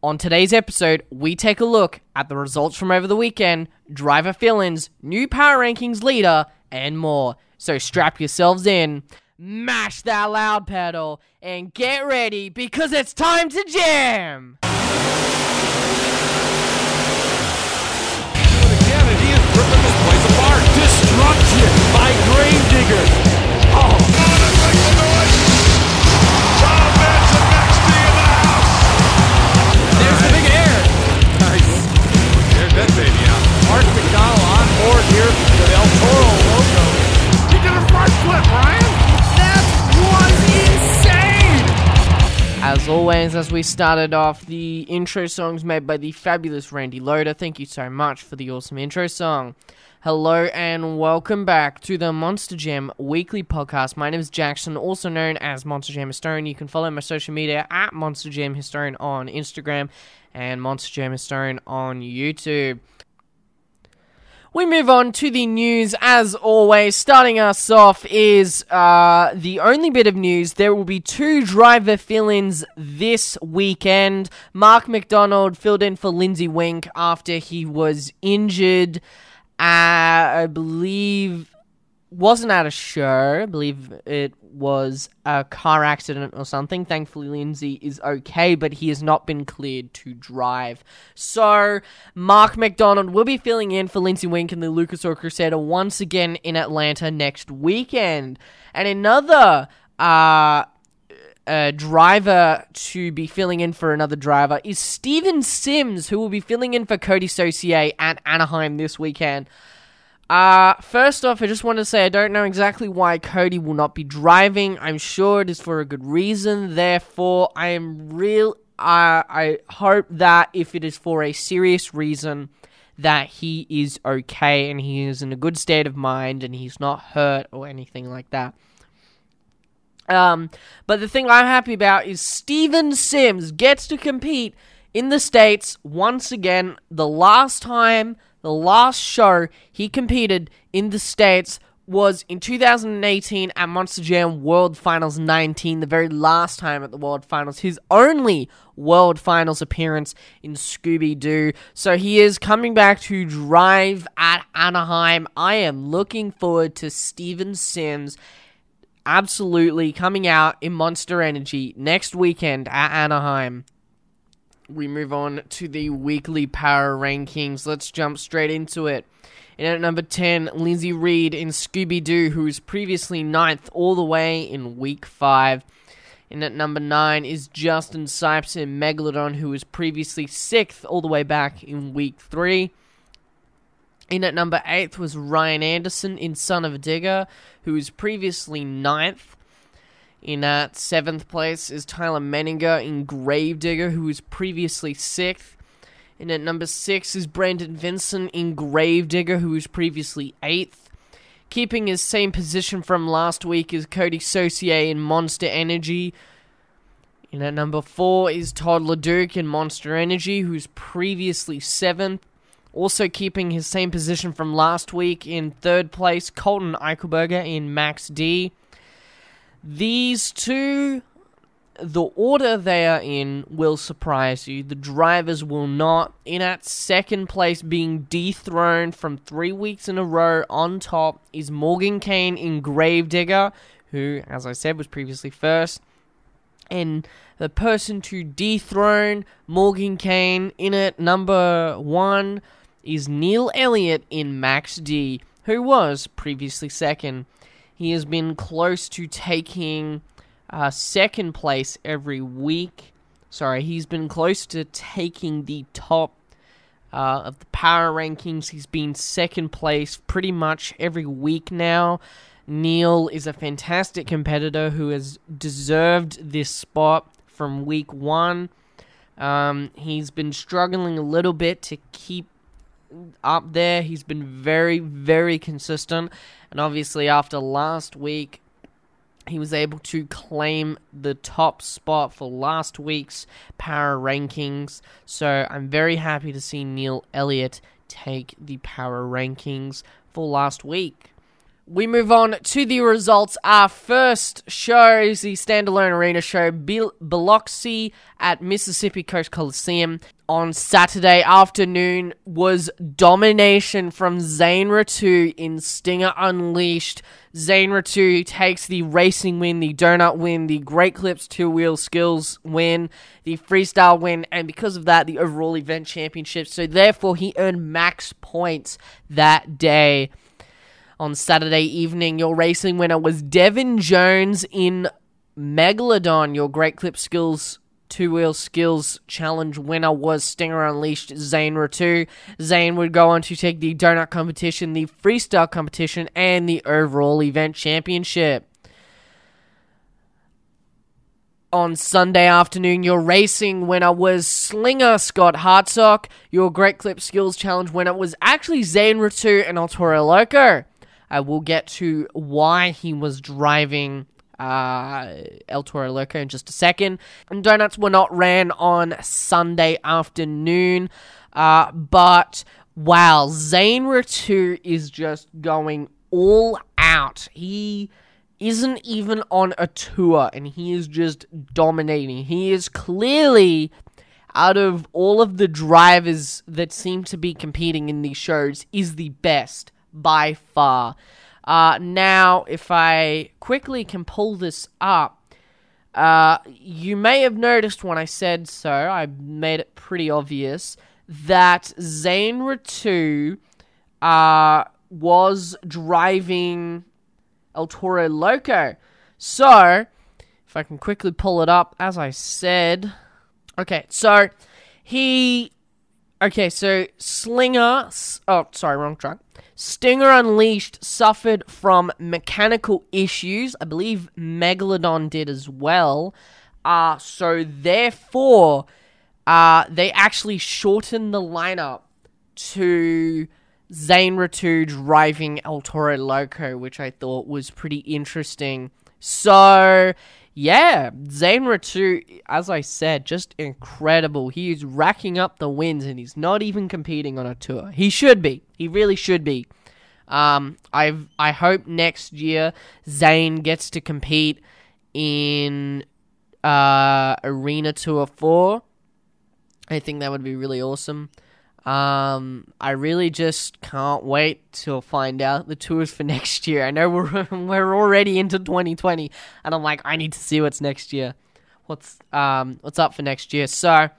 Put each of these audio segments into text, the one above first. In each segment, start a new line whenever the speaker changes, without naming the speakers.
On today's episode, we take a look at the results from over the weekend, driver fill ins, new power rankings leader, and more. So strap yourselves in, mash that loud pedal, and get ready because it's time to jam!
That baby out. Mark McDonald on board here with El Toro Loco. He did a front flip, Ryan. That was insane.
As always, as we started off, the intro song's made by the fabulous Randy Loader. Thank you so much for the awesome intro song. Hello and welcome back to the Monster Jam weekly podcast. My name is Jackson, also known as Monster Jam Historian. You can follow my social media at Monster Jam Historian on Instagram and Monster Historian on YouTube. We move on to the news as always. Starting us off is uh, the only bit of news. There will be two driver fill ins this weekend. Mark McDonald filled in for Lindsay Weenk after he was injured. Uh, I believe wasn't at a show. I believe it was a car accident or something. Thankfully, Lindsay is okay, but he has not been cleared to drive. So, Mark McDonald will be filling in for Lindsay Weenk and the Lucas Oil Crusader once again in Atlanta next weekend. And another uh, uh, driver to be filling in for another driver is Steven Sims, who will be filling in for Coty Saucier at Anaheim this weekend. Uh, first off, I just want to say I don't know exactly why Cody will not be driving. I'm sure it is for a good reason. Therefore, I am real. Uh, I hope that if it is for a serious reason, that he is okay and he is in a good state of mind and he's not hurt or anything like that. Um, but the thing I'm happy about is Steven Sims gets to compete in the States once again. The last time, the last show he competed in the States was in 2018 at Monster Jam World Finals 19, the very last time at the World Finals, his only World Finals appearance in Scooby Doo. So he is coming back to drive at Anaheim. I am looking forward to Steven Sims absolutely coming out in Monster Energy next weekend at Anaheim. We move on to the weekly power rankings. Let's jump straight into it. In at number 10, Lindsay Reed in Scooby Doo, who was previously ninth all the way in week 5. In at number 9 is Justin Sipes in Megalodon, who was previously 6th all the way back in week 3. In at number 8 was Ryan Anderson in Son of a Digger, who was previously ninth. In uh, at 7th place is Tyler Menninga in Gravedigger, who was previously 6th. In at number 6 is Brandon Vinson in Gravedigger, who was previously 8th. Keeping his same position from last week is Coty Saucier in Monster Energy. In at number 4 is Todd LeDuc in Monster Energy, who's previously 7th. Also keeping his same position from last week in third place, Colton Eichelberger in Max D. These two, the order they are in will surprise you. The drivers will not. In at second place, being dethroned from three weeks in a row on top, is Morgan Kane in Gravedigger, who, as I said, was previously first. And the person to dethrone Morgan Kane in at number one is Neil Elliott in Max D, who was previously second. He has been close to taking uh, second place every week. Sorry, he's been close to taking the top uh, of the power rankings. He's been second place pretty much every week now. Neil is a fantastic competitor who has deserved this spot from week one. Um, he's been struggling a little bit to keep up there. He's been very, very consistent. And obviously, after last week, he was able to claim the top spot for last week's power rankings. So I'm very happy to see Neil Elliott take the power rankings for last week. We move on to the results. Our first show is the standalone arena show, Bil- Biloxi at Mississippi Coast Coliseum. On Saturday afternoon was domination from Zane Ratu in Stinger Unleashed. Zane Ratu takes the racing win, the donut win, the Great Clips two wheel skills win, the freestyle win, and because of that, the overall event championship. So therefore, he earned max points that day on Saturday evening. Your racing winner was Devin Jones in Megalodon. Your Great Clip Skills two wheel skills challenge winner was Stinger Unleashed Zane Ratu. Zane would go on to take the donut competition, the freestyle competition, and the overall event championship. On Sunday afternoon, your racing winner was Slinger Scott Hartsock. Your Great Clip Skills Challenge winner was actually Zane Ratu and El Loco. I will get to why he was driving uh, El Toro Loco in just a second. And donuts were not ran on Sunday afternoon, uh, but wow, Zane Ratu is just going all out. He isn't even on a tour and he is just dominating. He is clearly out of all of the drivers that seem to be competing in these shows is the best by far. Uh, now, if I quickly can pull this up, uh, you may have noticed when I said so, I made it pretty obvious that Zane Ratu uh, was driving El Toro Loco. So, if I can quickly pull it up, as I said. Okay, so he. Okay, so Slinger. Oh, sorry, wrong track. Stinger Unleashed suffered from mechanical issues. I believe Megalodon did as well. Uh, so therefore, uh, they actually shortened the lineup to Zane Ratu driving El Toro Loco, which I thought was pretty interesting. So, yeah, Zane Ratu, as I said, just incredible. He is racking up the wins and he's not even competing on a tour. He should be. He really should be. Um, I I hope next year Zane gets to compete in uh, Arena Tour 4. I think that would be really awesome. Um, I really just can't wait to find out the tours for next year. I know we're we're already into 2020, and I'm like, I need to see what's next year. What's um what's up for next year? So,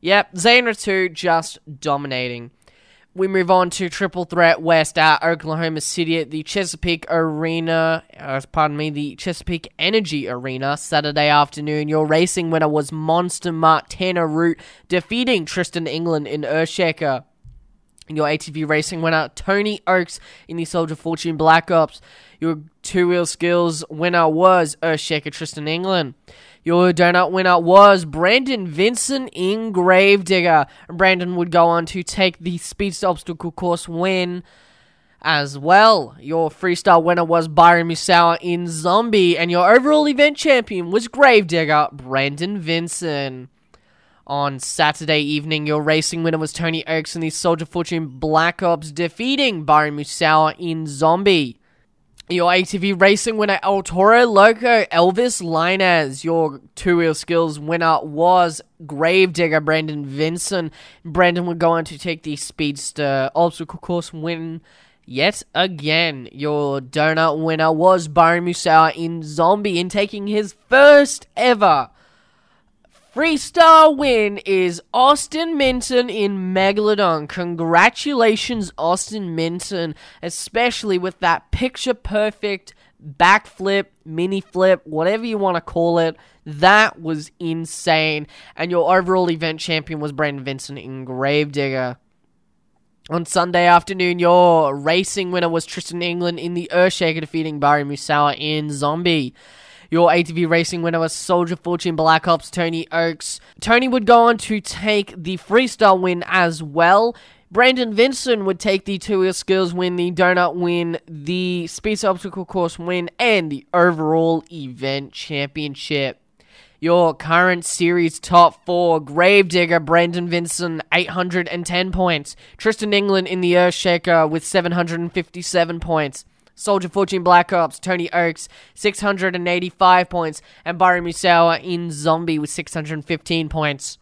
yep, Zane Ratu just dominating. We move on to Triple Threat West at Oklahoma City at the Chesapeake Arena, uh, pardon me, the Chesapeake Energy Arena, Saturday afternoon. Your racing winner was Monster Mark Tanner Root, defeating Tristan England in Earthshaker. Your ATV racing winner, Tony Ochs, in the Soldier Fortune Black Ops. Your two wheel skills winner was Earthshaker Tristan England. Your donut winner was Brandon Vinson in Gravedigger. Brandon would go on to take the Speedster Obstacle Course win as well. Your freestyle winner was Byron Musawwir in Zombie, and your overall event champion was Gravedigger Brandon Vinson. On Saturday evening, your racing winner was Tony in the Soldier Fortune Black Ops, defeating Byron Musawwir in Zombie. Your ATV racing winner, El Toro Loco, Elvis Lainez. Your two wheel skills winner was Gravedigger Brandon Vinson. Brandon would go on to take the Speedster obstacle course win yet again. Your donut winner was Byron Musawwir in Zombie in taking his first ever Freestyle win is Austin Minton in Megalodon. Congratulations, Austin Minton, especially with that picture perfect backflip, mini flip, whatever you want to call it. That was insane. And your overall event champion was Brandon Vinson in Gravedigger. On Sunday afternoon, your racing winner was Tristan England in the Earthshaker, defeating Bari Musawwir in Zombie. Your ATV racing winner was Soldier Fortune Black Ops Tony Ochs. Tony would go on to take the freestyle win as well. Brandon Vinson would take the two wheel skills win, the donut win, the speed obstacle course win, and the overall event championship. Your current series top four Gravedigger, Brandon Vinson, 810 points. Tristan England in the Earthshaker with 757 points. Soldier Fortune Black Ops, Tony Ochs, 685 points, and Bari Musawwir in Zombie with 615 points.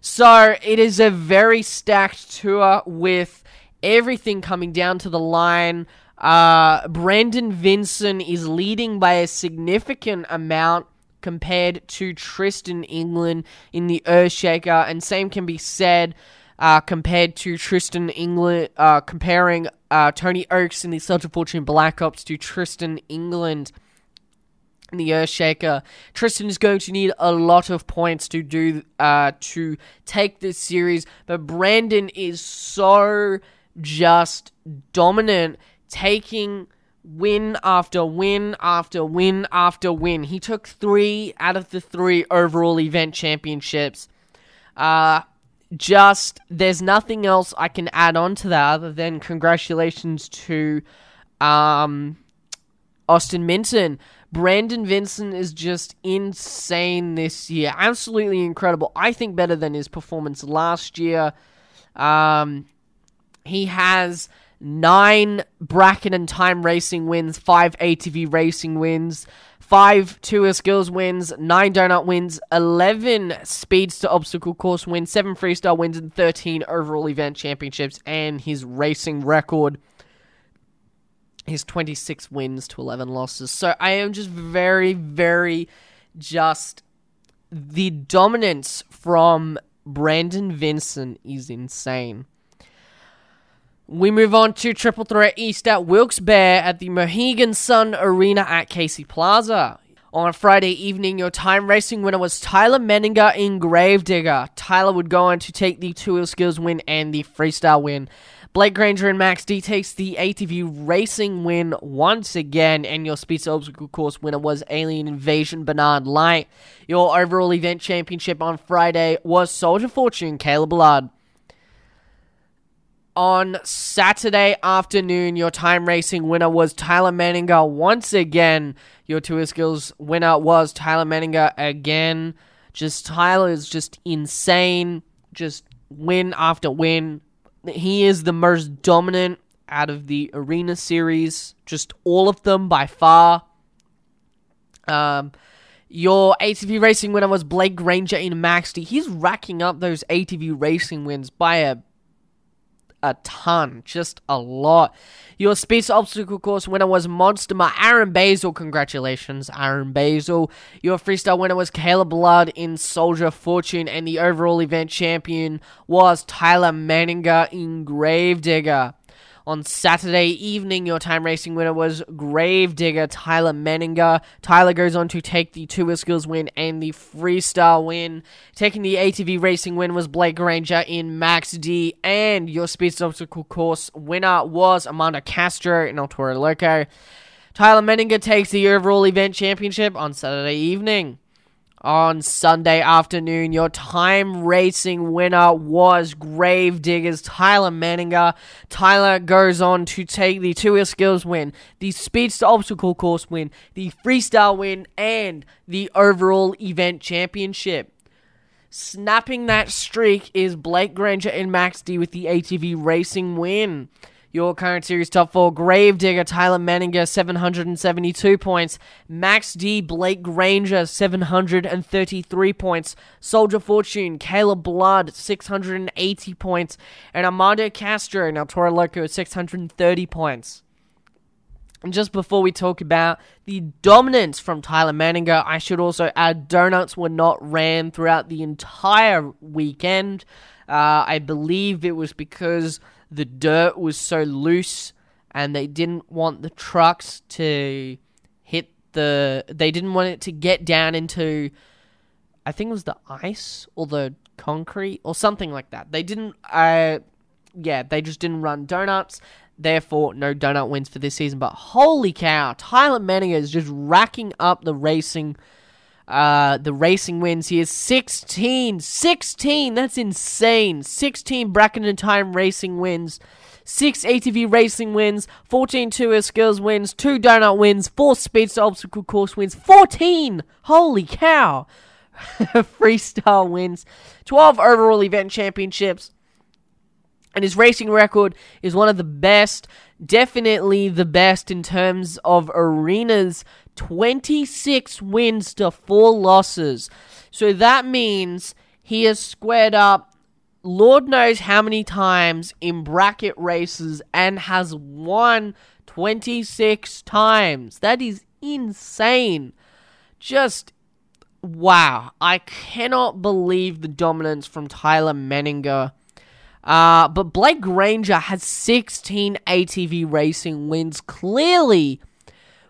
So it is a very stacked tour with everything coming down to the line. Uh, Brandon Vinson is leading by a significant amount compared to Tristan England in the Earthshaker, and same can be said uh, compared to Tristan England, uh, comparing uh, Tony Ochs in the Soldier Fortune Black Ops to Tristan England in the Earthshaker. Tristan is going to need a lot of points to do uh, to take this series, but Brandon is so just dominant, taking win after win after win after win. He took three out of the three overall event championships. Uh, just there's nothing else I can add on to that other than congratulations to um, Austin Minton. Brandon Vinson is just insane this year. Absolutely incredible. I think better than his performance last year. Um, he has nine bracket and time racing wins, five ATV racing wins, five tour skills wins, nine donut wins, 11 speeds to obstacle course wins, seven freestyle wins, and 13 overall event championships. And his racing record his 26 wins to 11 losses. So I am just very, very just. The dominance from Brandon Vinson is insane. We move on to Triple Threat East at Wilkes-Barre at the Mohegan Sun Arena at Casey Plaza. On Friday evening, your time racing winner was Tyler Menninga in Gravedigger. Tyler would go on to take the two wheel skills win and the freestyle win. Blake Granger and Max D takes the ATV racing win once again, and your speed obstacle course winner was Alien Invasion Bernard Lyght. Your overall event championship on Friday was Soldier Fortune Caleb Blood on Saturday afternoon, your time racing winner was Tyler Menninga once again. Your tour skills winner was Tyler Menninga again. Just Tyler is just insane. Just win after win. He is the most dominant out of the arena series. Just all of them by far. Um, your ATV racing winner was Blake Granger in Max D. He's racking up those ATV racing wins by a a ton, just a lot. Your space obstacle course winner was Monster Aaron Basil. Congratulations, Aaron Basil. Your freestyle winner was Caleb Blood in Soldier Fortune, and the overall event champion was Tyler Menninga in Gravedigger. On Saturday evening, your time racing winner was Gravedigger Tyler Menninga. Tyler goes on to take the two wheel skills win and the freestyle win. Taking the ATV racing win was Blake Granger in Max D, and your speed obstacle course winner was Armando Castro in El Toro Loco. Tyler Menninga takes the overall event championship on Saturday evening on Sunday afternoon. Your time racing winner was Gravediggers Tyler Menninga. Tyler goes on to take the two wheel skills win, the speedster obstacle course win, the freestyle win, and the overall event championship. Snapping that streak is Blake Granger and Max D with the ATV racing win. Your current series top four Gravedigger, Tyler Menninga, 772 points. Max D, Blake Granger, 733 points. Soldier Fortune, Caleb Blood, 680 points. And Armando Castro, now Toro Loco, 630 points. And just before we talk about the dominance from Tyler Menninga, I should also add donuts were not ran throughout the entire weekend. Uh, I believe it was because the dirt was so loose and they didn't want the trucks to hit the they didn't want it to get down into I think it was the ice or the concrete or something like that. They didn't uh yeah, they just didn't run donuts. Therefore, no donut wins for this season. But holy cow, Tyler Menninga is just racking up the racing uh, the racing wins. Here 16 16 that's insane. 16 bracket and time racing wins. 6 ATV racing wins. 14 tour skills wins. 2 donut wins. 4 speedster obstacle course wins. 14 holy cow! Freestyle wins. 12 overall event championships. And his racing record is one of the best definitely the best in terms of arenas 26 wins to 4 losses. So that means he has squared up Lord knows how many times in bracket races and has won 26 times. That is insane. Just wow. I cannot believe the dominance from Tyler Menninga. Uh, but Blake Granger has 16 ATV racing wins. Clearly,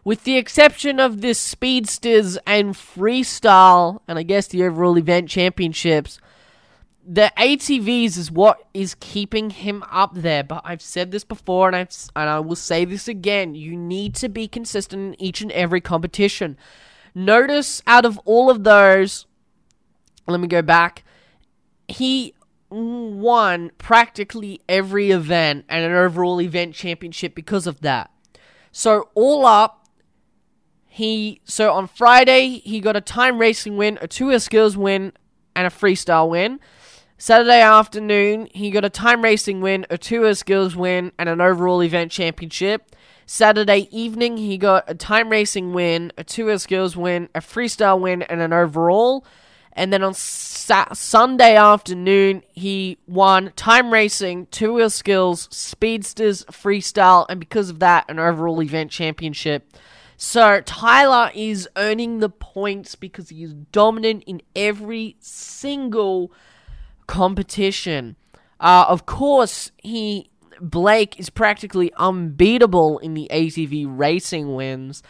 with the exception of the Speedsters and Freestyle, and I guess the overall event championships, the ATVs is what is keeping him up there. But I've said this before, and I've and I will say this again: you need to be consistent in each and every competition. Notice out of all of those, let me go back. He won practically every event and an overall event championship because of that. So all up, he so on Friday he got a time racing win, a two skills win, and a freestyle win. Saturday afternoon, he got a time racing win, a two tour skills win, and an overall event championship. Saturday evening, he got a time racing win, a two tour skills win, a freestyle win, and an overall. And then on sa- Sunday afternoon, he won time racing, two wheel skills, speedsters, freestyle, and because of that, an overall event championship. So Tyler is earning the points because he is dominant in every single competition. Uh, of course, he Blake is practically unbeatable in the ATV racing wins.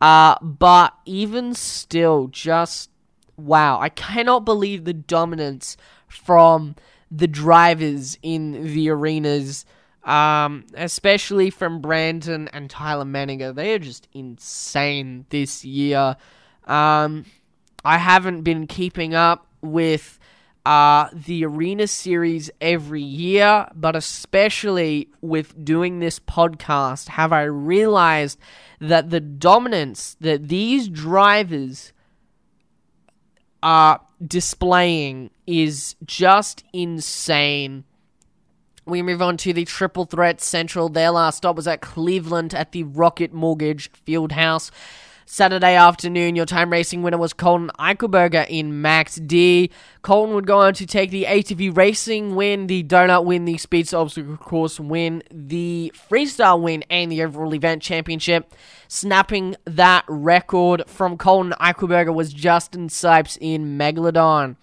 Uh, but even still, just wow, I cannot believe the dominance from the drivers in the arenas, um, especially from Brandon and Tyler Menninga. They are just insane this year. Um, I haven't been keeping up with uh, the Arena Series every year, but especially with doing this podcast, have I realized that the dominance that these drivers are displaying is just insane. We move on to the Triple Threat Central. Their last stop was at Cleveland at the Rocket Mortgage Fieldhouse. Saturday afternoon, your time racing winner was Colton Eichelberger in Max D. Colton would go on to take the ATV racing win, the donut win, the speed obstacle course win, the freestyle win, and the overall event championship. Snapping that record from Colton Eichelberger was Justin Sipes in Megalodon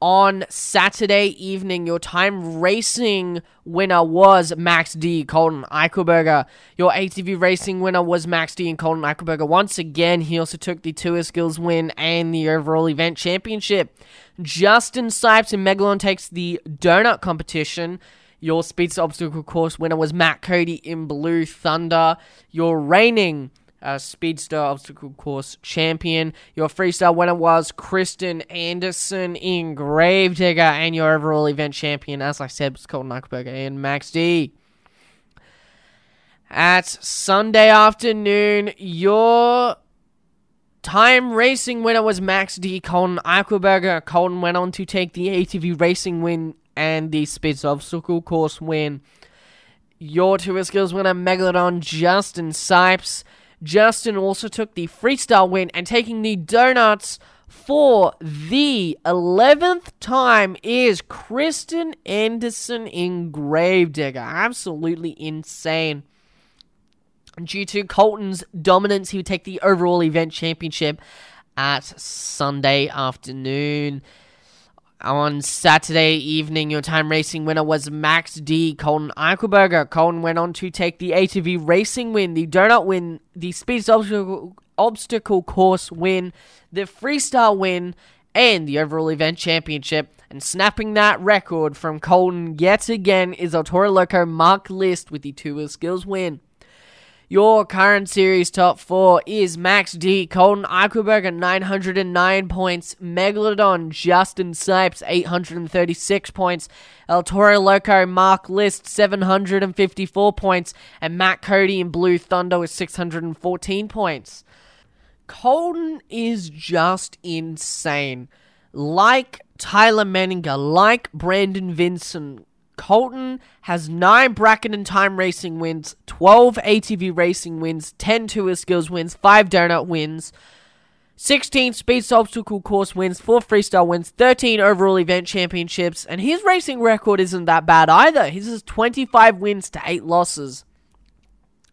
on Saturday evening. Your time racing winner was Max D. Colton Eichelberger. Your ATV racing winner was Max D. and Colton Eichelberger. Once again, he also took the Tour Skills win and the overall event championship. Justin Sipes in Megalodon takes the donut competition. Your Speedster Obstacle Course winner was Matt Cody in Blue Thunder. Your reigning uh, Speedster Obstacle Course champion. Your freestyle winner was Kristen Anderson in Gravedigger, and your overall event champion, as I said, was Colton Eichelberger and Max D. At Sunday afternoon, your time racing winner was Max D. Colton Eichelberger. Colton went on to take the ATV racing win and the Speedster Obstacle Course win. Your two skills winner, Megalodon Justin Sipes. Justin also took the freestyle win and taking the donuts for the 11th time is Kristen Anderson in Gravedigger. Absolutely insane. Due to Colton's dominance, he would take the overall event championship at Sunday afternoon. On Saturday evening, your time racing winner was Max D. Colton Eichelberger. Colton went on to take the ATV racing win, the donut win, the speed obstacle, obstacle course win, the freestyle win, and the overall event championship. And snapping that record from Colton yet again is El Loco Mark List with the two skills win. Your current series top four is Max D, Colton Eichelberger, 909 points, Megalodon, Justin Sipes, 836 points, El Toro Loco, Mark List, 754 points, and Matt Cody in Blue Thunder with 614 points. Colton is just insane. Like Tyler Menninga, like Brandon Vinson, Colton has 9 bracket and time racing wins, 12 ATV racing wins, 10 tour skills wins, 5 donut wins, 16 speed obstacle course wins, 4 freestyle wins, 13 overall event championships, and his racing record isn't that bad either. His is 25 wins to 8 losses.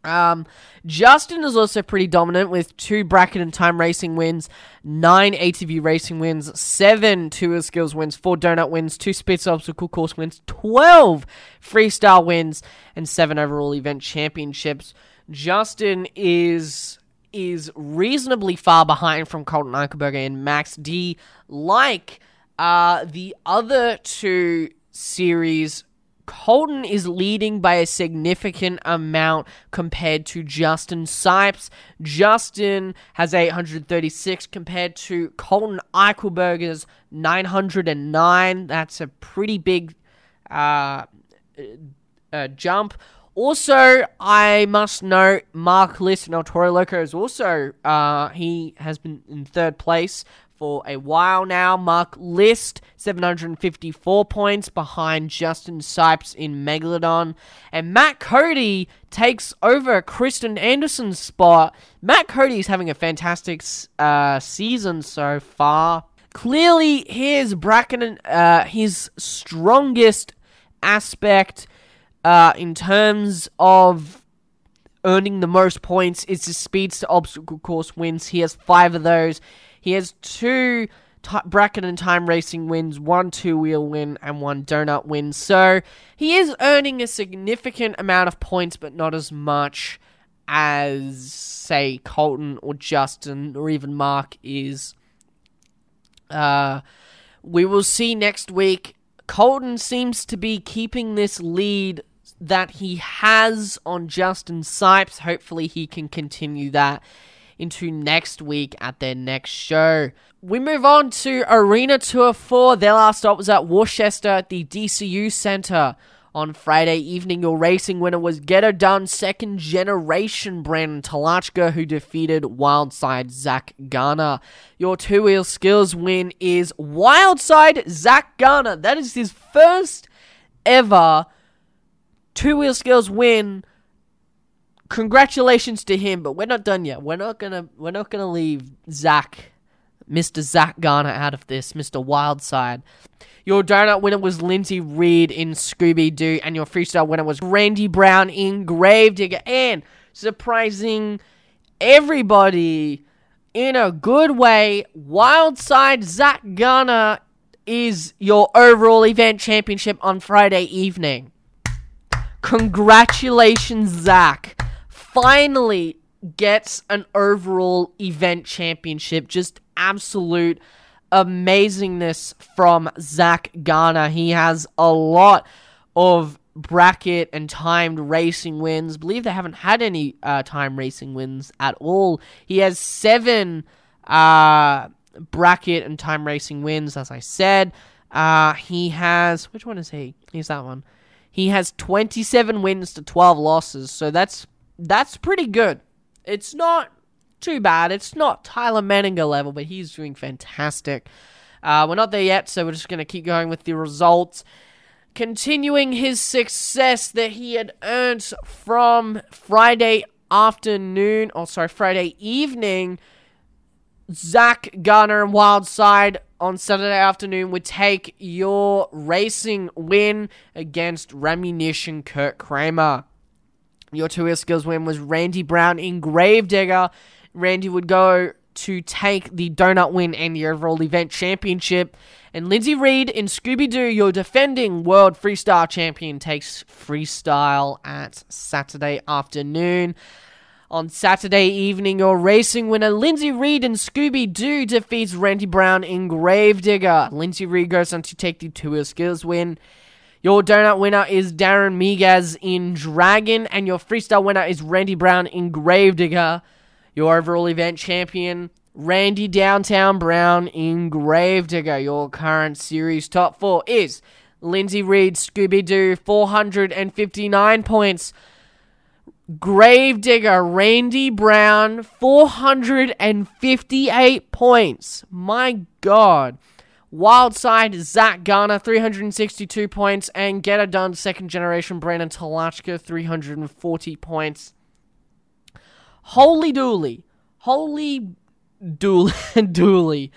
Um, Justin is also pretty dominant with two bracket and time racing wins, nine ATV racing wins, seven tour skills wins, four donut wins, two spits obstacle course wins, 12 freestyle wins, and seven overall event championships. Justin is is reasonably far behind from Colton Eichelberger and Max D, like uh, the other two series Colton is leading by a significant amount compared to Justin Sipes. Justin has 836 compared to Colton Eichelberger's 909. That's a pretty big uh, uh, jump. Also, I must note Mark List and El Toro Loco is also uh, he has been in third place for a while now. Mark List, 754 points behind Justin Sipes in Megalodon. And Matt Cody takes over Kristen Anderson's spot. Matt Cody is having a fantastic uh, season so far. Clearly, his bracket, uh, his strongest aspect uh, in terms of earning the most points is his speeds to obstacle course wins. He has five of those. He has two t- bracket and time racing wins, one two wheel win, and one donut win. So he is earning a significant amount of points, but not as much as, say, Colton or Justin or even Mark is. Uh, we will see next week. Colton seems to be keeping this lead that he has on Justin Sipes. Hopefully, he can continue that into next week at their next show. We move on to Arena Tour 4. Their last stop was at Worcester at the DCU Center. On Friday evening, your racing winner was Get Her Done second generation Brandon Talachka, who defeated Wildside Zach Garner. Your two wheel skills win is Wildside Zach Garner. That is his first ever two wheel skills win congratulations to him, but we're not done yet. We're not gonna we're not gonna leave Zach, Mr. Zach Garner out of this, Mr. Wildside. Your donut winner was Lindsay Reed in Scooby Doo, and your freestyle winner was Randy Brown in Gravedigger. And surprising everybody in a good way, Wildside Zach Garner is your overall event championship on Friday evening. Congratulations, Zach finally gets an overall event championship. Just absolute amazingness from Zach Garner. He has a lot of bracket and timed racing wins. Believe they haven't had any uh, time racing wins at all. He has seven uh, bracket and time racing wins, as I said. Uh, he has which one is he? He's that one. He has 27 wins to 12 losses, so that's that's pretty good. It's not too bad. It's not Tyler Menninga level, but he's doing fantastic. Uh, we're not there yet, so we're just going to keep going with the results. Continuing his success that he had earned from Friday afternoon, or sorry, Friday evening, Zach Garner and Wildside on Saturday afternoon would take your racing win against Ramunition Kurt Kramer. Your two wheel skills win was Randy Brown in Gravedigger. Randy would go to take the donut win and the overall event championship. And Lindsay Reed in Scooby Doo, your defending world freestyle champion, takes freestyle at Saturday afternoon. On Saturday evening, your racing winner Lindsay Reed in Scooby Doo defeats Randy Brown in Gravedigger. Lindsay Reed goes on to take the two wheel skills win. Your donut winner is Darren Miguez in Dragon, and your freestyle winner is Randy Brown in Gravedigger. Your overall event champion, Randy Downtown Brown in Gravedigger. Your current series top four is Lindsay Reed, Scooby Doo, 459 points. Gravedigger, Randy Brown, 458 points. My God. Wild side, Zach Garner, 362 points, and Get It Done, second generation Brandon Talachka, 340 points. Holy dooly. Holy dooly. dooly.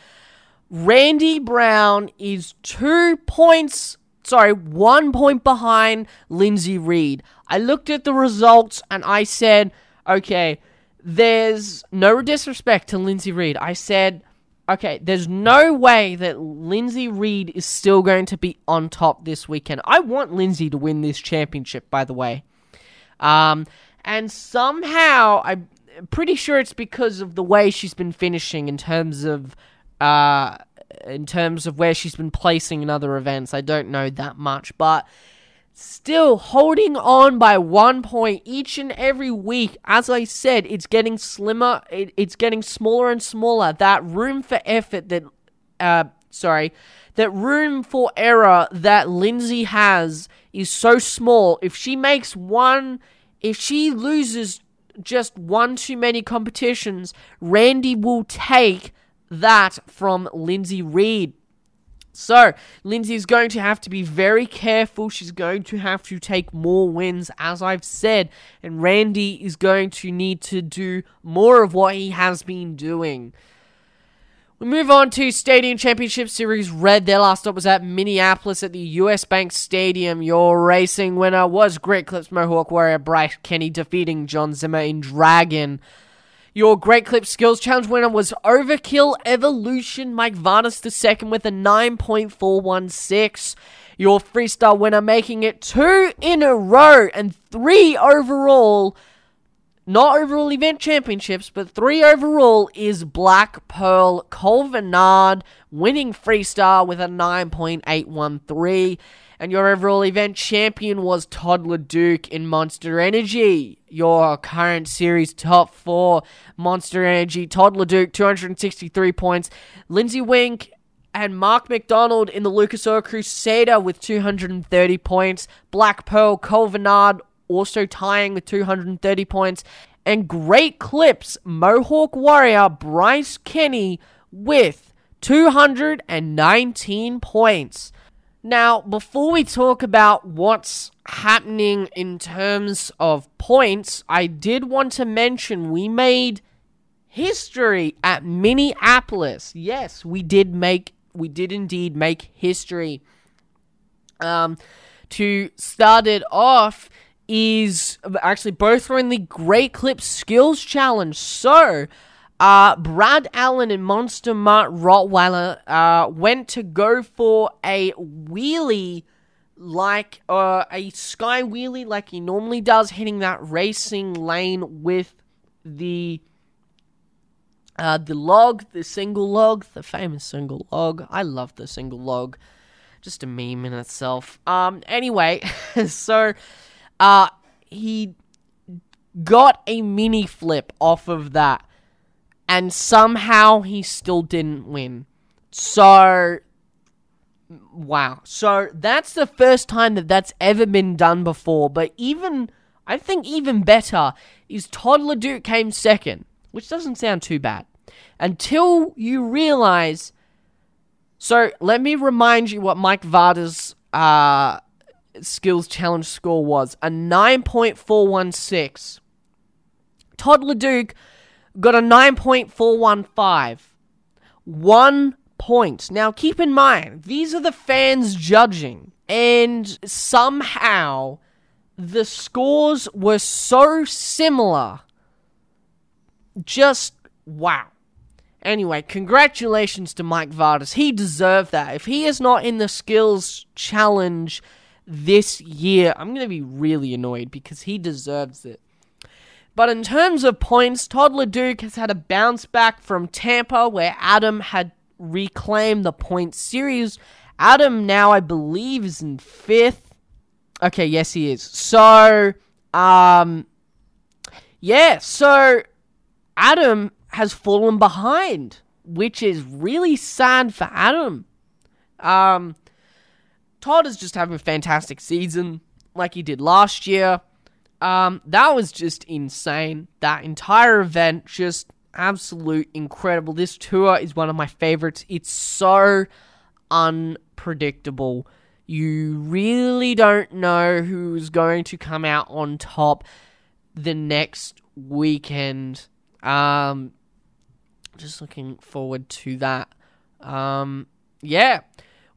Randy Brown is two points, sorry, one point behind Lindsay Reed. I looked at the results and I said, okay, there's no disrespect to Lindsay Reed. I said, okay, there's no way that Lindsay Reed is still going to be on top this weekend. I want Lindsay to win this championship, by the way. Um, and somehow, I'm pretty sure it's because of the way she's been finishing in terms of. Uh, in terms of where she's been placing in other events, I don't know that much, but still holding on by one point each and every week. As I said, it's getting slimmer, it, it's getting smaller and smaller. That room for effort that, uh, sorry, that room for error that Lindsay has is so small. If she makes one, if she loses just one too many competitions, Randy will take that from Lindsay Reed. So, Lindsay is going to have to be very careful. She's going to have to take more wins, as I've said. And Randy is going to need to do more of what he has been doing. We move on to Stadium Championship Series Red. Their last stop was at Minneapolis at the US Bank Stadium. Your racing winner was Great Clips Mohawk Warrior Bryce Kenny defeating John Zimmer in Dragon. Your Great Clip Skills Challenge winner was Overkill Evolution Mike Vaters II with a 9.416. Your freestyle winner making it two in a row and three overall. Not overall event championships, but three overall is Black Pearl Colvinard winning freestyle with a 9.813 and your overall event champion was Todd LeDuc in Monster Energy. Your current series top four Monster Energy, Todd LeDuc, 263 points. Lindsay Weenk and Mark McDonald in the Lucas Oil Crusader with 230 points. Black Pearl Colvinard also tying with 230 points. And Great Clips Mohawk Warrior Bryce Kenny with 219 points. Now, before we talk about what's happening in terms of points, I did want to mention we made history at Minneapolis. Yes, we did make we did indeed make history. Um to start it off is actually both were in the Great Clip Skills Challenge. So, uh, Brad Allen and Monster Mutt Rottweiler uh, went to go for a wheelie, like uh, a sky wheelie, like he normally does, hitting that racing lane with the uh, the log, the single log, the famous single log. I love the single log, just a meme in itself. Um, anyway, so uh, he got a mini flip off of that and somehow he still didn't win. So, wow. So that's the first time that that's ever been done before. But even, I think even better is Todd LeDuc came second, which doesn't sound too bad. Until you realize. So let me remind you what Mike Varda's uh, skills challenge score was a 9.416. Todd LeDuc got a 9.415. One point. Now, keep in mind, these are the fans judging, and somehow the scores were so similar. Just wow. Anyway, congratulations to Mike Vaters. He deserved that. If he is not in the skills challenge this year, I'm going to be really annoyed because he deserves it. But in terms of points, Todd LeDuc has had a bounce back from Tampa, where Adam had reclaimed the point series. Adam now, I believe, is in fifth. Okay, yes, he is. So, um, yeah, so Adam has fallen behind, which is really sad for Adam. Um, Todd is just having a fantastic season, like he did last year. Um, that was just insane. That entire event, just absolute incredible. This tour is one of my favorites. It's so unpredictable. You really don't know who's going to come out on top the next weekend. Um, just looking forward to that. Um, yeah.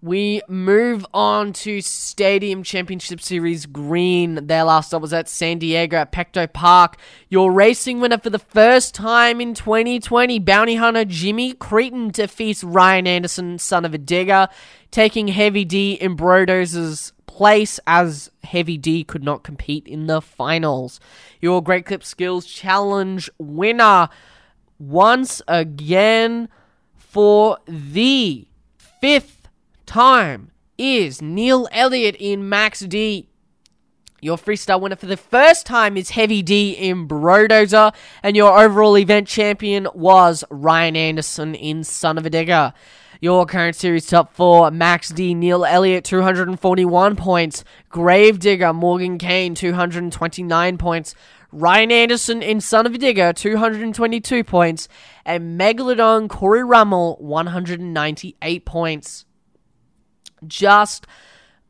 We move on to Stadium Championship Series Green. Their last stop was at San Diego at Petco Park. Your racing winner for the first time in 2020, bounty hunter Jimmy Creten defeats Ryan Anderson, son of a digger, taking Heavy D in Brodoz's place as Heavy D could not compete in the finals. Your Great Clip Skills Challenge winner once again for the fifth time is Neil Elliott in Max D. Your freestyle winner for the first time is Heavy D in Brodozer, and your overall event champion was Ryan Anderson in Son of a Digger. Your current series top four Max D, Neil Elliott, 241 points. Gravedigger, Morgan Kane, 229 points. Ryan Anderson in Son of a Digger, 222 points. And Megalodon, Corey Rummel, 198 points just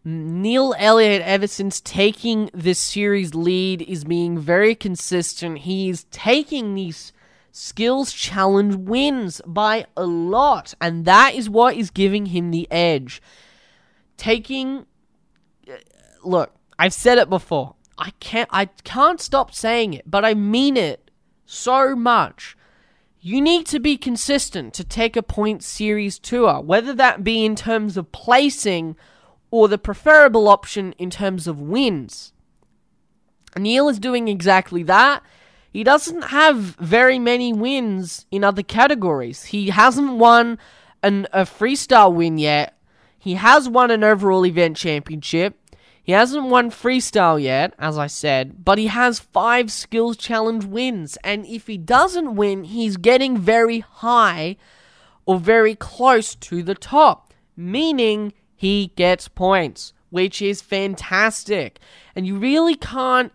Neil Elliott, ever since taking this series lead, is being very consistent. He is taking these skills challenge wins by a lot, and that is what is giving him the edge. Taking uh, look, I've said it before. I can't I can't stop saying it, but I mean it so much. You need to be consistent to take a point series tour, whether that be in terms of placing or the preferable option in terms of wins. Neil is doing exactly that. He doesn't have very many wins in other categories. He hasn't won an, a freestyle win yet. He has won an overall event championship. He hasn't won freestyle yet, as I said, but he has five skills challenge wins. And if he doesn't win, he's getting very high or very close to the top, meaning he gets points, which is fantastic. And you really can't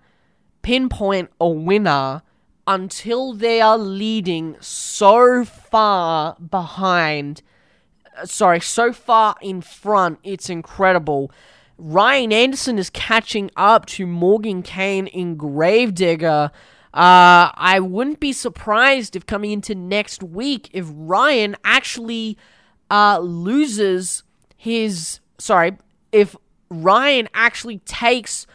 pinpoint a winner until they are leading so far behind. uh, Sorry, so far in front, it's incredible. Ryan Anderson is catching up to Morgan Kane in Gravedigger. Uh, I wouldn't be surprised if coming into next week, if Ryan actually uh, loses his. Sorry, if Ryan actually takes.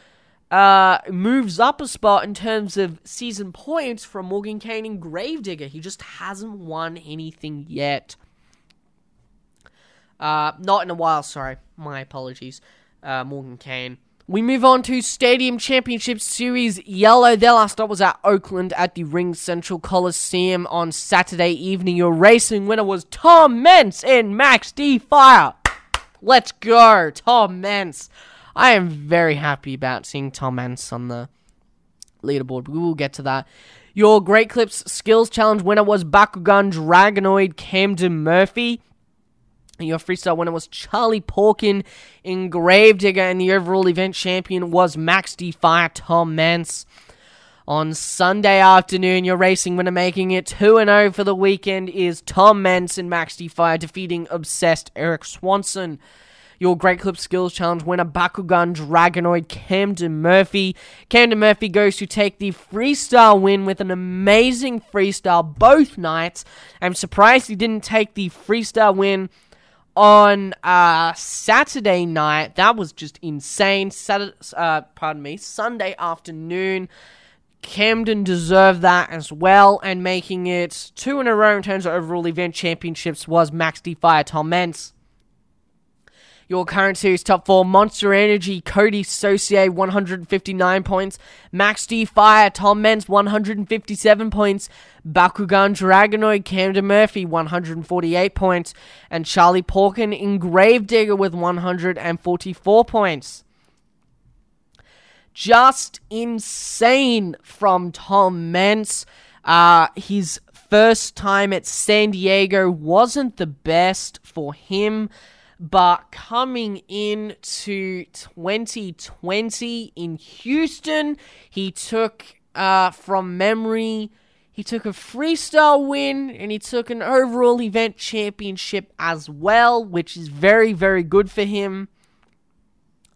Uh, moves up a spot in terms of season points from Morgan Kane and Gravedigger. He just hasn't won anything yet. Uh, not in a while, sorry. My apologies uh, Morgan Kane. We move on to Stadium Championship Series Yellow. Their last stop was at Oakland at the Ring Central Coliseum on Saturday evening. Your racing winner was Tom Meents in Max D Fire. Let's go, Tom Meents. I am very happy about seeing Tom Meents on the leaderboard. We will get to that. Your Great Clips Skills Challenge winner was Bakugan Dragonoid Camden Murphy. Your freestyle winner was Charlie Pauken in Gravedigger, and the overall event champion was Max D Fire Tom Meents. On Sunday afternoon, your racing winner making it 2 0 for the weekend is Tom Meents and Max D Fire, defeating obsessed Eric Swanson. Your Great Clip Skills Challenge winner, Bakugan Dragonoid Camden Murphy. Camden Murphy goes to take the freestyle win with an amazing freestyle both nights. I'm surprised he didn't take the freestyle win on uh, Saturday night. That was just insane. Saturday, uh, pardon me, Sunday afternoon. Camden deserved that as well, and making it two in a row in terms of overall event championships was Max D Fire Tom Meents. Your current series top four Monster Energy, Coty Saucier, 159 points. Max D Fire, Tom Meents, 157 points. Bakugan Dragonoid, Camden Murphy, 148 points. And Charlie Pauken in Gravedigger with 144 points. Just insane from Tom Meents. Uh, his first time at San Diego wasn't the best for him. But coming into 2020 in Houston, he took, uh, from memory, He took a freestyle win and he took an overall event championship as well, which is very, very good for him.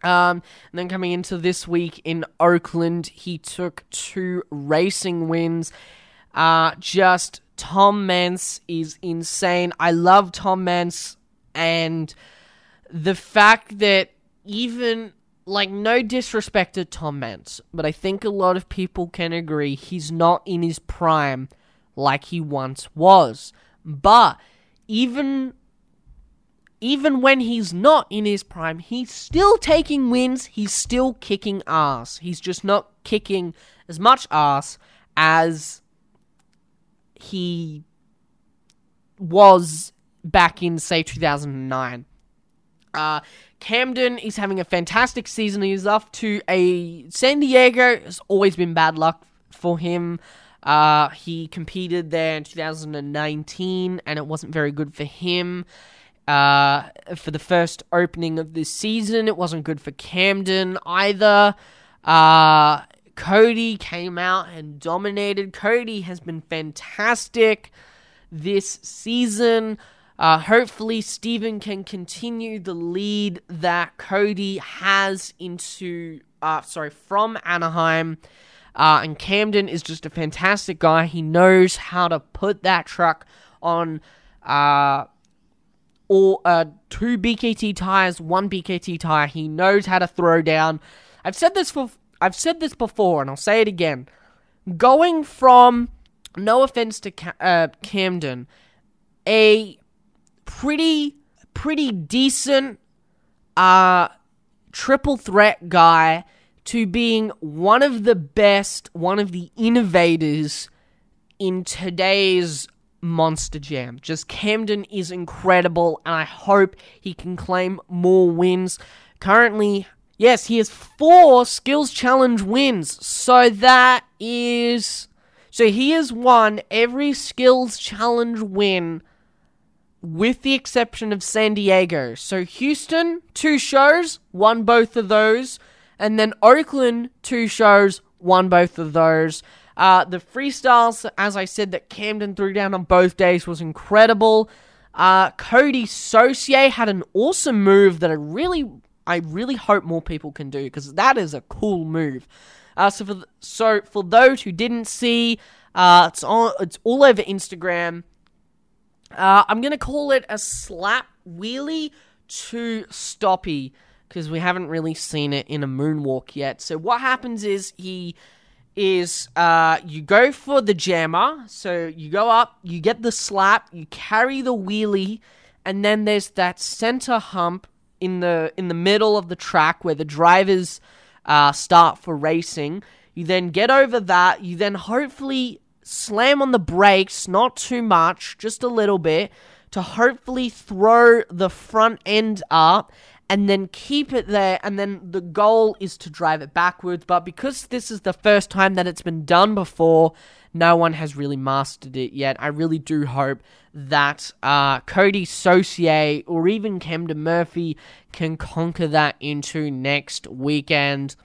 Um, and then coming into this week in Oakland, he took two racing wins. Uh, just Tom Meents is insane. I love Tom Meents and the fact that even like no disrespect to Tom Meents, but I think a lot of people can agree he's not in his prime like he once was. But even even when he's not in his prime, he's still taking wins, he's still kicking ass. He's just not kicking as much ass as he was back in say 2009. Uh, Camden is having a fantastic season. He's off to a San Diego. It's always been bad luck for him. Uh, he competed there in 2019, and it wasn't very good for him. Uh, for the first opening of this season, it wasn't good for Camden either. Uh, Coty came out and dominated. Coty has been fantastic this season. Uh, hopefully, Stephen can continue the lead that Coty has into, uh, sorry, from Anaheim. Uh, and Camden is just a fantastic guy. He knows how to put that truck on uh, or uh, two BKT tires, one BKT tire. He knows how to throw down. I've said this for I've said this before, and I'll say it again. Going from no offense to Ca- uh, Camden, a pretty pretty decent uh triple threat guy to being one of the best, one of the innovators in today's Monster Jam. Just Camden is incredible, and I hope he can claim more wins. Currently, yes, he has four Skills Challenge wins, so that is. So he has won every Skills Challenge win with the exception of San Diego. So Houston, two shows, won both of those. And then Oakland, two shows, won both of those. Uh, the freestyles, as I said, that Camden threw down on both days was incredible. Uh, Coty Saucier had an awesome move that I really, I really hope more people can do because that is a cool move. Uh, so for so for those who didn't see, uh, it's on, it's all over Instagram. Uh, I'm gonna call it a slap wheelie to stoppy because we haven't really seen it in a moonwalk yet. So what happens is he is uh, you go for the jammer. So you go up, you get the slap, you carry the wheelie, and then there's that center hump in the in the middle of the track where the drivers uh, start for racing. You then get over that. You then hopefully slam on the brakes, not too much, just a little bit, to hopefully throw the front end up and then keep it there. And then the goal is to drive it backwards. But because this is the first time that it's been done before, no one has really mastered it yet. I really do hope that uh, Coty Saucier or even Camden Murphy can conquer that into next weekend.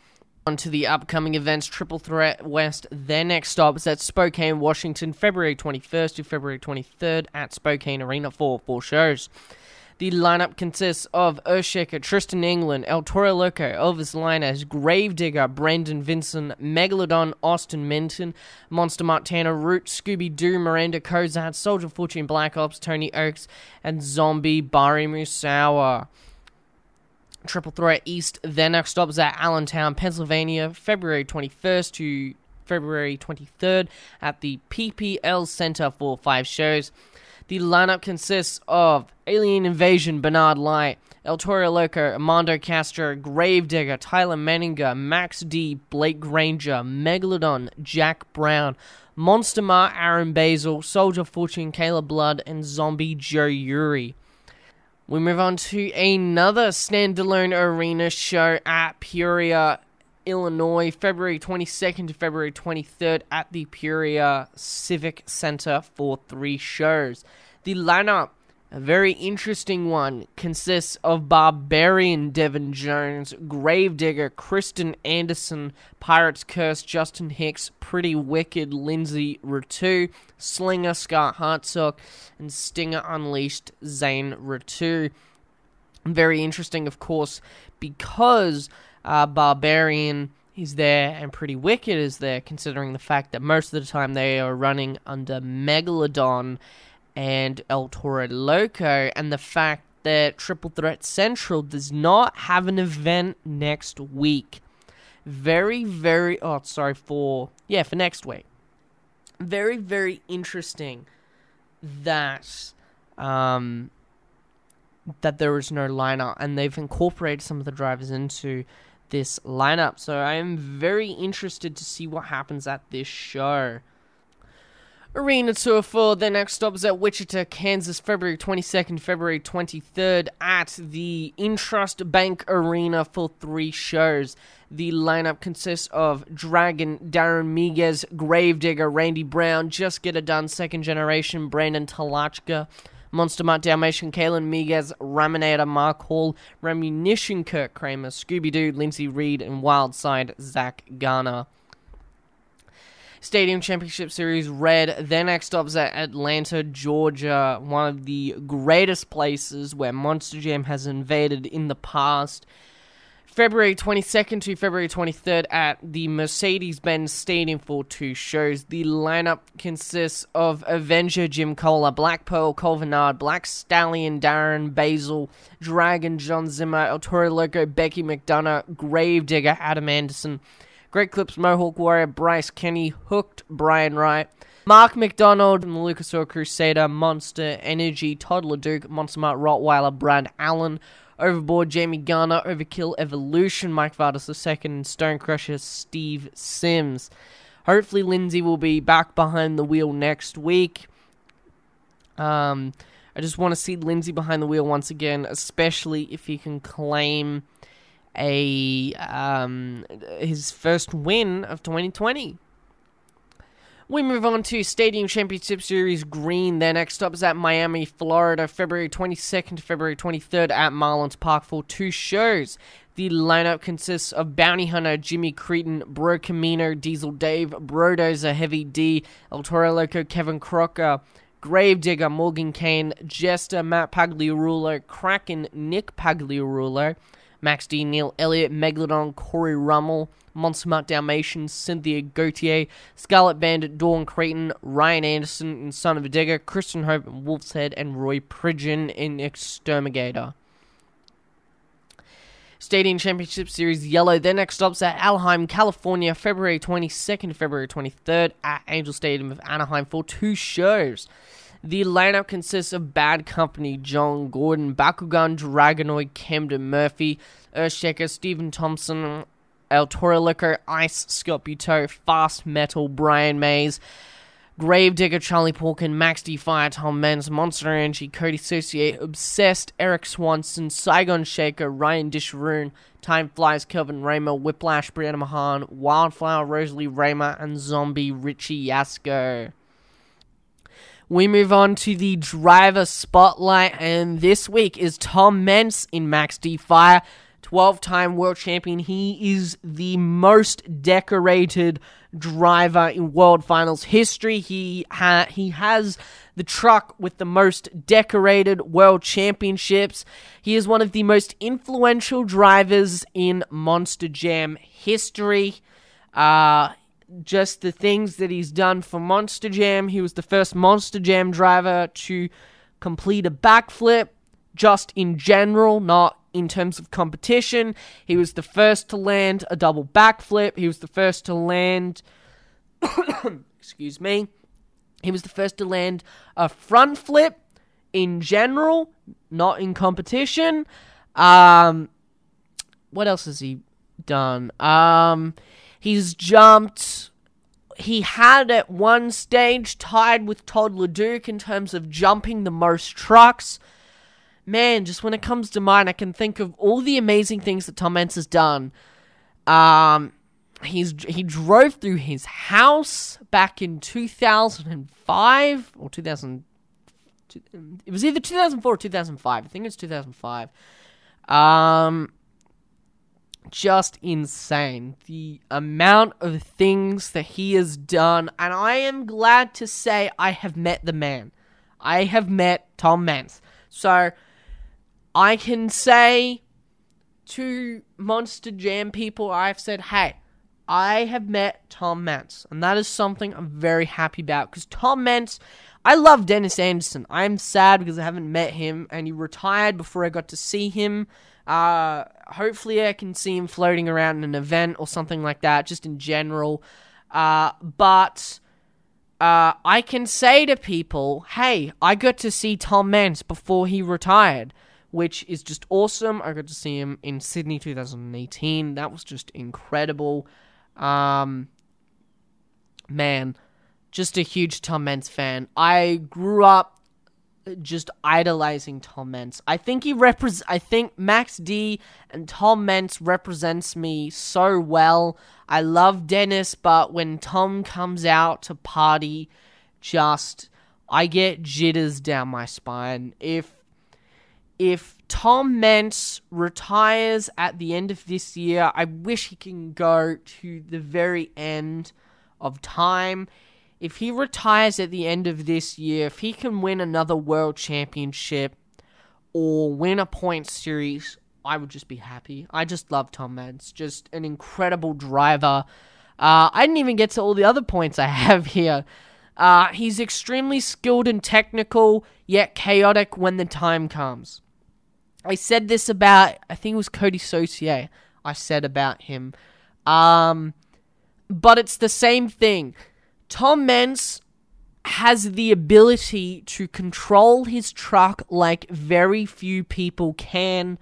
On to the upcoming events, Triple Threat West. Their next stop is at Spokane, Washington, February 21st to February 23rd at Spokane Arena for four shows. The lineup consists of Earthshaker, Tristan England, El Toro Loco, Elvis Lainez, Gravedigger, Brandon Vinson, Megalodon, Austin Minton, Monster Montana, Root, Scooby Doo, Myranda Cozad, Soldier Fortune, Black Ops, Tony Ochs, and Zombie Bari Musawwir. Triple Threat East then next stops at Allentown, Pennsylvania, February 21st to February 23rd at the PPL Center for five shows. The lineup consists of Alien Invasion, Bernard Lyght, El Toro Loco, Armando Castro, Gravedigger, Tyler Menninga, Max D, Blake Granger, Megalodon, Jack Brown, Monster Mar, Aaron Basil, Soldier Fortune, Caleb Blood, and Zombie Joe Yuri. We move on to another standalone arena show at Peoria, Illinois, February 22nd to February 23rd at the Peoria Civic Center for three shows. The lineup A very interesting one consists of Barbarian Devin Jones, Gravedigger Kristen Anderson, Pirates Curse Justin Hicks, Pretty Wicked Lindsay Ratu, Slinger Scott Hartsock, and Stinger Unleashed Zane Ratu. Very interesting, of course, because uh, Barbarian is there and Pretty Wicked is there, considering the fact that most of the time they are running under Megalodon and El Toro Loco, and the fact that Triple Threat Central does not have an event next week. Very, very, oh, sorry, for, yeah, for next week. Very, very interesting that, um, that there is no lineup, and they've incorporated some of the drivers into this lineup. So I am very interested to see what happens at this show. Arena Tour 4. Their next stop is at Wichita, Kansas, February 22nd, February 23rd at the Intrust Bank Arena for three shows. The lineup consists of Dragon, Darren Miguez, Gravedigger, Randy Brown, Just Get It Done, Second Generation, Brandon Talachka, Monster Mutt Dalmatian, Kalen Miguez, Raminator, Mark Hall, Remunition, Kirk Kramer, Scooby Doo, Lindsay Reed, and Wildside, Zach Garner. Stadium Championship Series Red. Their next stop's at Atlanta, Georgia, one of the greatest places where Monster Jam has invaded in the past. February 22nd to February 23rd at the Mercedes Benz Stadium for two shows. The lineup consists of Avenger Jim Koehler, Black Pearl, Colvinard, Black Stallion, Darren Basil, Dragon, John Zimmer, El Toro Loco, Becky McDonough, Gravedigger, Adam Anderson. Great Clips, Mohawk Warrior, Bryce Kenny, Hooked, Brian Wright, Mark McDonald, and the Lucas Oil Crusader, Monster Energy, Todd LeDuc, Monster Mart Rottweiler, Brad Allen, Overboard, Jamie Garner, Overkill, Evolution, Mike Vaters II, Stone Crusher, Steve Sims. Hopefully, Lindsay will be back behind the wheel next week. Um, I just want to see Lindsay behind the wheel once again, especially if he can claim a um, his first win of 2020. We move on to Stadium Championship Series Green. Their next stop is at Miami, Florida, February 22nd to February 23rd at Marlins Park for two shows. The lineup consists of Bounty Hunter, Jimmy Creten, Bro Camino, Diesel Dave, Brodozer, Heavy D, El Toro Loco, Kevin Crocker, Gravedigger, Morgan Kane, Jester, Matt Pagliarulo, Kraken, Nick Pagliarulo, Max D, Neil Elliott, Megalodon, Corey Rummel, Monster Mutt Dalmatian, Cynthia Gauthier, Scarlet Bandit, Dawn Creten, Ryan Anderson in Son of a Digger, Christian Hope in Wolf's Head, and Roy Pridgeon in Exterminator. Stadium Championship Series Yellow. Their next stops at Anaheim, California, February 22nd February 23rd at Angel Stadium of Anaheim for two shows. The lineup consists of Bad Company, John Gordon, Bakugan, Dragonoid, Camden Murphy, Earthshaker, Stephen Thompson, El Toro Loco, Ice, Buteau, Fast Metal, Brian Mays, Gravedigger, Charlie Pauken, Max D Fire, Tom Meents, Monster Energy, Coty Saucier, Obsessed, Eric Swanson, Saigon Shaker, Ryan Disharoon, Time Flies, Kelvin Raymer, Whiplash, Brianna Mahan, Wildflower, Rosalie Raymer, and Zombie Richie Yasko. We move on to the driver spotlight, and this week is Tom Meents in Max D Fire, 12 time world champion. He is the most decorated driver in world finals history. He, ha- he has the truck with the most decorated world championships. He is one of the most influential drivers in Monster Jam history. Uh, just the things that he's done for Monster Jam. He was the first Monster Jam driver to complete a backflip, just in general, not in terms of competition. He was the first to land a double backflip. He was the first to land. excuse me. He was the first to land a front flip in general, not in competition. Um, what else has he done? Um, He's jumped. He had at one stage tied with Todd LeDuc in terms of jumping the most trucks. Man, just when it comes to mine, I can think of all the amazing things that Tom Meents has done. Um, he's he drove through his house back in 2005 or 2000 It was either 2004 or 2005. I think it's 2005. Um, just insane. The amount of things that he has done, and I am glad to say I have met the man. I have met Tom Meents. So I can say to Monster Jam people, I've said, hey, I have met Tom Meents, and that is something I'm very happy about because Tom Meents, I love Dennis Anderson. I'm sad because I haven't met him, and he retired before I got to see him. Uh, hopefully, I can see him floating around in an event or something like that, just in general. Uh, but uh, I can say to people, hey, I got to see Tom Meents before he retired, which is just awesome. I got to see him in Sydney 2018. That was just incredible. Um, man, just a huge Tom Meents fan. I grew up just idolizing Tom Meents. I think he repres I think Max D and Tom Meents represents me so well. I love Dennis, but when Tom comes out to party, just I get jitters down my spine. If if Tom Meents retires at the end of this year, I wish he can go to the very end of time if he retires at the end of this year, if he can win another world championship or win a point series, I would just be happy. I just love Tom Meents, just an incredible driver. Uh, I didn't even get to all the other points I have here. Uh, he's extremely skilled and technical, yet chaotic when the time comes. I said this about, I think it was Coty Saucier. I said about him. Um, but it's the same thing. Tom Meents has the ability to control his truck like very few people can.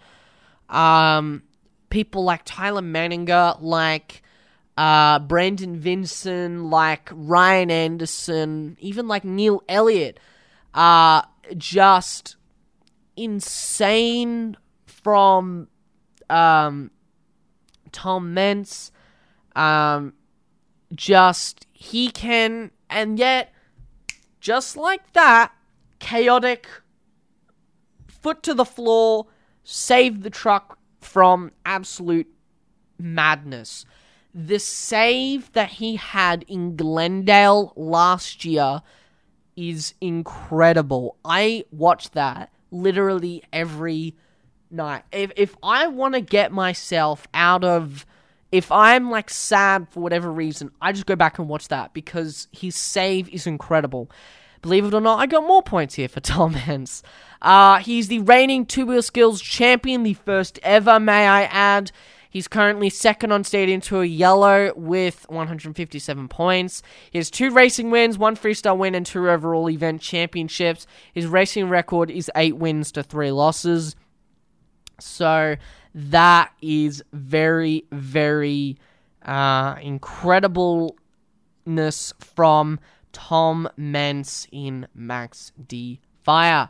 Um, people like Tyler Menninga, like uh, Brandon Vinson, like Ryan Anderson, even like Neil Elliott, are just insane from um, Tom Meents. Um, just he can, and yet, just like that, chaotic, foot to the floor, save the truck from absolute madness. The save that he had in Glendale last year is incredible. I watch that literally every night. If if I want to get myself out of if I'm like sad for whatever reason, I just go back and watch that because his save is incredible. Believe it or not, I got more points here for Tom Meents. Uh, he's the reigning two wheel skills champion, the first ever, may I add. He's currently second on Stadium Tour Yellow with 157 points. He has two racing wins, one freestyle win, and two overall event championships. His racing record is eight wins to three losses. So that is very, very uh, incredibleness from Tom Meents in Max D Fire.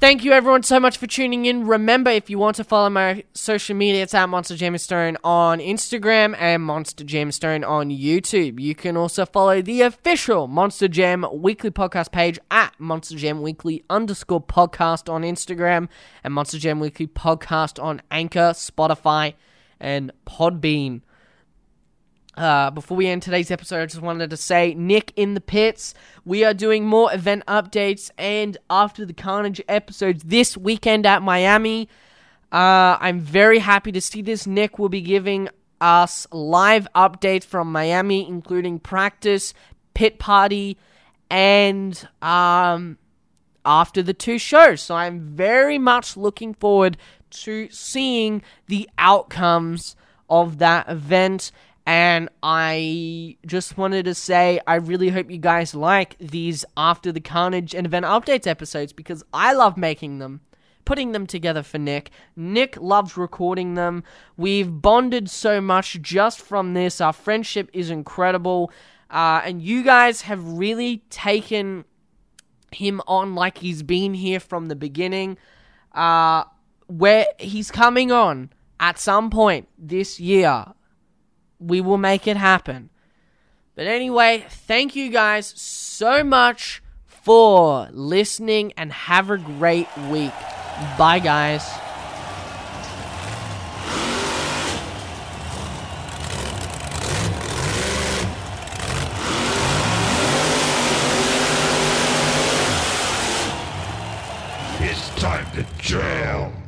Thank you everyone so much for tuning in. Remember, if you want to follow my social media, it's at Monster Jamestone on Instagram and Monster Jamestone on YouTube. You can also follow the official Monster Jam weekly podcast page at Monster Jam Weekly underscore podcast on Instagram and Monster Jam Weekly podcast on Anchor, Spotify, and Podbean. Uh, before we end today's episode, I just wanted to say, Nick in the pits. We are doing more event updates and after the Carnage episodes this weekend at Miami. Uh, I'm very happy to see this. Nick will be giving us live updates from Miami, including practice, pit party, and um, after the two shows. So I'm very much looking forward to seeing the outcomes of that event and I just wanted to say, I really hope you guys like these After the Carnage and Event Updates episodes because I love making them, putting them together for Nick. Nick loves recording them. We've bonded so much just from this. Our friendship is incredible. Uh, and you guys have really taken him on like he's been here from the beginning. Uh, where he's coming on at some point this year we will make it happen. But anyway, thank you guys so much for listening and have a great week. Bye, guys. time to jail.